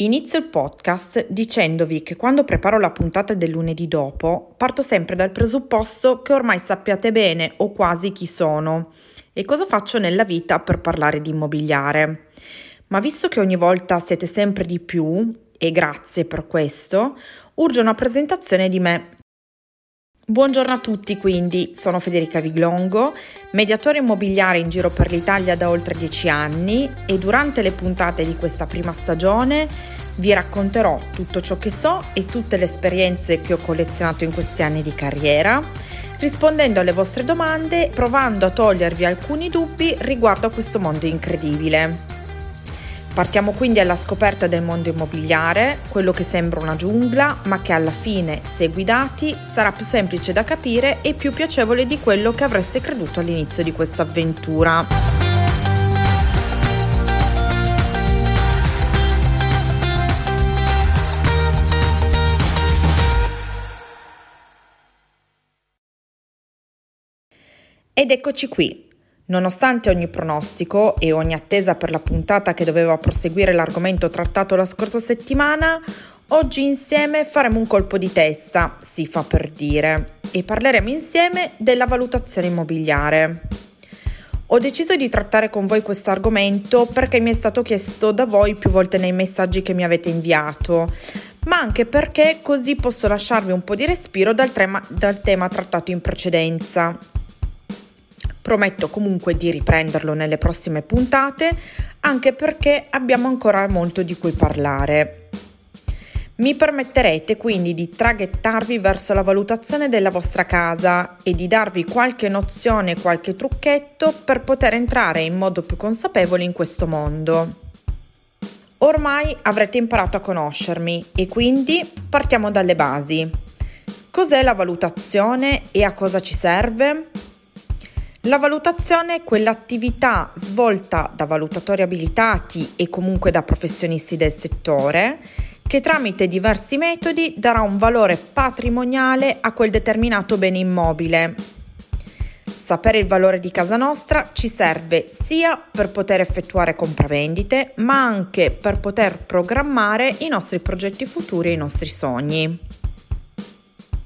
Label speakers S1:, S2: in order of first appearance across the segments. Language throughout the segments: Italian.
S1: Inizio il podcast dicendovi che quando preparo la puntata del lunedì dopo parto sempre dal presupposto che ormai sappiate bene o quasi chi sono e cosa faccio nella vita per parlare di immobiliare. Ma visto che ogni volta siete sempre di più, e grazie per questo, urge una presentazione di me. Buongiorno a tutti quindi, sono Federica Viglongo, mediatore immobiliare in giro per l'Italia da oltre dieci anni e durante le puntate di questa prima stagione vi racconterò tutto ciò che so e tutte le esperienze che ho collezionato in questi anni di carriera, rispondendo alle vostre domande, provando a togliervi alcuni dubbi riguardo a questo mondo incredibile. Partiamo quindi alla scoperta del mondo immobiliare, quello che sembra una giungla, ma che alla fine, se guidati, sarà più semplice da capire e più piacevole di quello che avreste creduto all'inizio di questa avventura. Ed eccoci qui, Nonostante ogni pronostico e ogni attesa per la puntata che doveva proseguire l'argomento trattato la scorsa settimana, oggi insieme faremo un colpo di testa, si fa per dire, e parleremo insieme della valutazione immobiliare. Ho deciso di trattare con voi questo argomento perché mi è stato chiesto da voi più volte nei messaggi che mi avete inviato, ma anche perché così posso lasciarvi un po' di respiro dal tema, dal tema trattato in precedenza. Prometto comunque di riprenderlo nelle prossime puntate, anche perché abbiamo ancora molto di cui parlare. Mi permetterete quindi di traghettarvi verso la valutazione della vostra casa e di darvi qualche nozione, qualche trucchetto per poter entrare in modo più consapevole in questo mondo. Ormai avrete imparato a conoscermi e quindi partiamo dalle basi. Cos'è la valutazione e a cosa ci serve? La valutazione è quell'attività svolta da valutatori abilitati e comunque da professionisti del settore che tramite diversi metodi darà un valore patrimoniale a quel determinato bene immobile. Sapere il valore di casa nostra ci serve sia per poter effettuare compravendite, ma anche per poter programmare i nostri progetti futuri e i nostri sogni.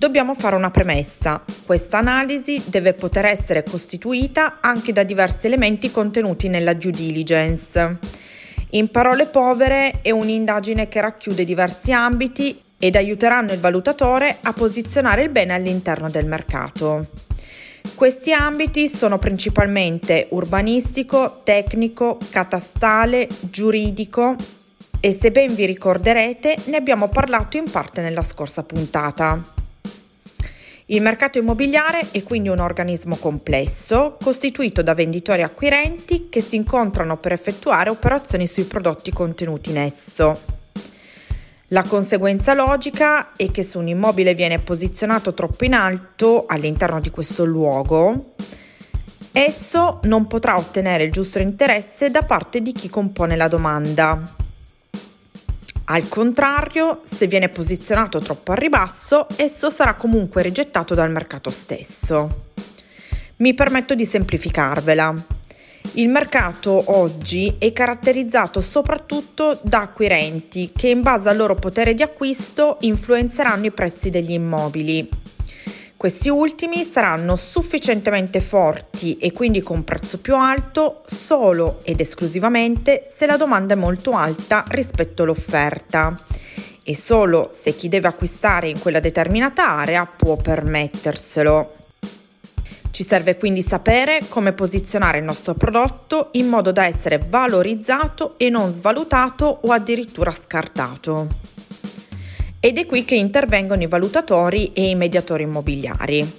S1: Dobbiamo fare una premessa. Questa analisi deve poter essere costituita anche da diversi elementi contenuti nella due diligence. In parole povere è un'indagine che racchiude diversi ambiti ed aiuteranno il valutatore a posizionare il bene all'interno del mercato. Questi ambiti sono principalmente urbanistico, tecnico, catastale, giuridico e se ben vi ricorderete ne abbiamo parlato in parte nella scorsa puntata. Il mercato immobiliare è quindi un organismo complesso costituito da venditori e acquirenti che si incontrano per effettuare operazioni sui prodotti contenuti in esso. La conseguenza logica è che se un immobile viene posizionato troppo in alto all'interno di questo luogo, esso non potrà ottenere il giusto interesse da parte di chi compone la domanda. Al contrario, se viene posizionato troppo a ribasso, esso sarà comunque rigettato dal mercato stesso. Mi permetto di semplificarvela. Il mercato oggi è caratterizzato soprattutto da acquirenti che in base al loro potere di acquisto influenzeranno i prezzi degli immobili questi ultimi saranno sufficientemente forti e quindi con prezzo più alto solo ed esclusivamente se la domanda è molto alta rispetto all'offerta e solo se chi deve acquistare in quella determinata area può permetterselo. Ci serve quindi sapere come posizionare il nostro prodotto in modo da essere valorizzato e non svalutato o addirittura scartato. Ed è qui che intervengono i valutatori e i mediatori immobiliari.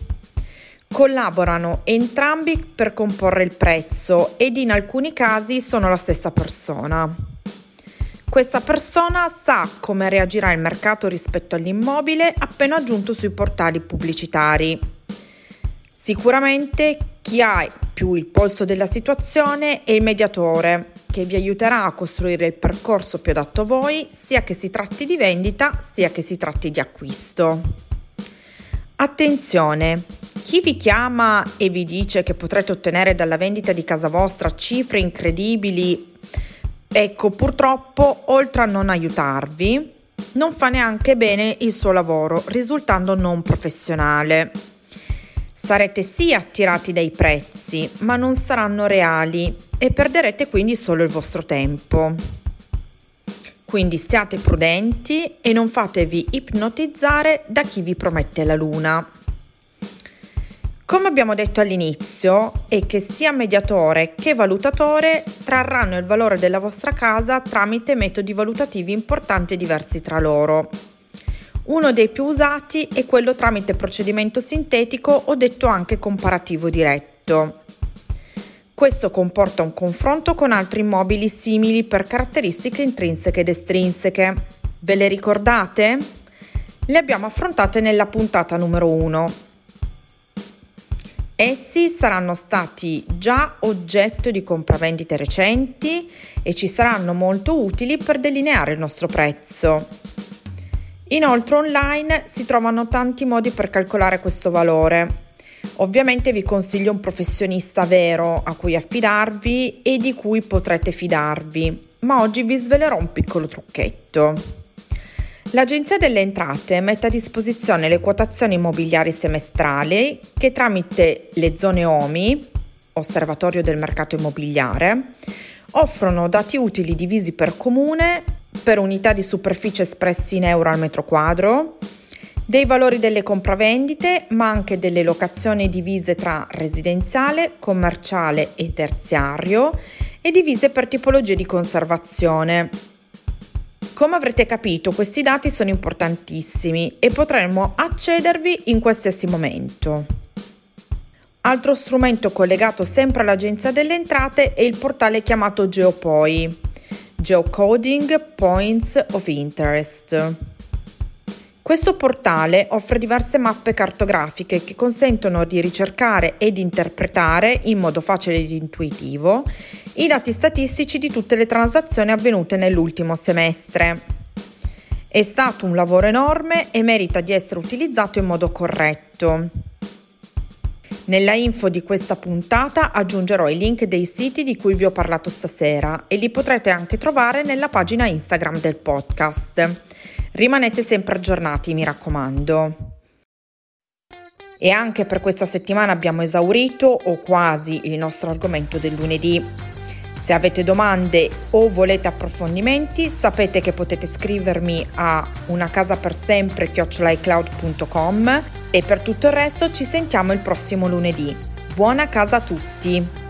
S1: Collaborano entrambi per comporre il prezzo ed in alcuni casi sono la stessa persona. Questa persona sa come reagirà il mercato rispetto all'immobile appena giunto sui portali pubblicitari. Sicuramente chi ha più il polso della situazione è il mediatore, che vi aiuterà a costruire il percorso più adatto a voi, sia che si tratti di vendita, sia che si tratti di acquisto. Attenzione, chi vi chiama e vi dice che potrete ottenere dalla vendita di casa vostra cifre incredibili Ecco, purtroppo, oltre a non aiutarvi, non fa neanche bene il suo lavoro, risultando non professionale. Sarete sì attirati dai prezzi, ma non saranno reali e perderete quindi solo il vostro tempo. Quindi siate prudenti e non fatevi ipnotizzare da chi vi promette la luna. Come abbiamo detto all'inizio, è che sia mediatore che valutatore trarranno il valore della vostra casa tramite metodi valutativi importanti e diversi tra loro. Uno dei più usati è quello tramite procedimento sintetico o detto anche comparativo diretto. Questo comporta un confronto con altri immobili simili per caratteristiche intrinseche ed estrinseche. Ve le ricordate? Le abbiamo affrontate nella puntata numero 1 Essi saranno stati già oggetto di compravendite recenti e ci saranno molto utili per delineare il nostro prezzo. Inoltre online si trovano tanti modi per calcolare questo valore. Ovviamente vi consiglio un professionista vero a cui affidarvi e di cui potrete fidarvi, ma oggi vi svelerò un piccolo trucchetto. L'Agenzia delle Entrate mette a disposizione le quotazioni immobiliari semestrali che tramite le zone OMI, Osservatorio del Mercato Immobiliare, offrono dati utili divisi per comune, per unità di superficie espressi in euro al metro quadro, dei valori delle compravendite, ma anche delle locazioni divise tra residenziale, commerciale e terziario e divise per tipologie di conservazione come avrete capito, questi dati sono importantissimi e potremmo accedervi in qualsiasi momento. Altro strumento collegato sempre all'Agenzia delle Entrate è il portale chiamato GeoPoi, Geocoding Points of Interest. Questo portale offre diverse mappe cartografiche che consentono di ricercare ed interpretare in modo facile ed intuitivo i dati statistici di tutte le transazioni avvenute nell'ultimo semestre. È stato un lavoro enorme e merita di essere utilizzato in modo corretto. Nella info di questa puntata aggiungerò i link dei siti di cui vi ho parlato stasera e li potrete anche trovare nella pagina Instagram del podcast. Rimanete sempre aggiornati, mi raccomando. E anche per questa settimana abbiamo esaurito o quasi il nostro argomento del lunedì. Se avete domande o volete approfondimenti, sapete che potete scrivermi a una casa per sempre chiocciolaicloud.com e per tutto il resto ci sentiamo il prossimo lunedì. Buona casa a tutti!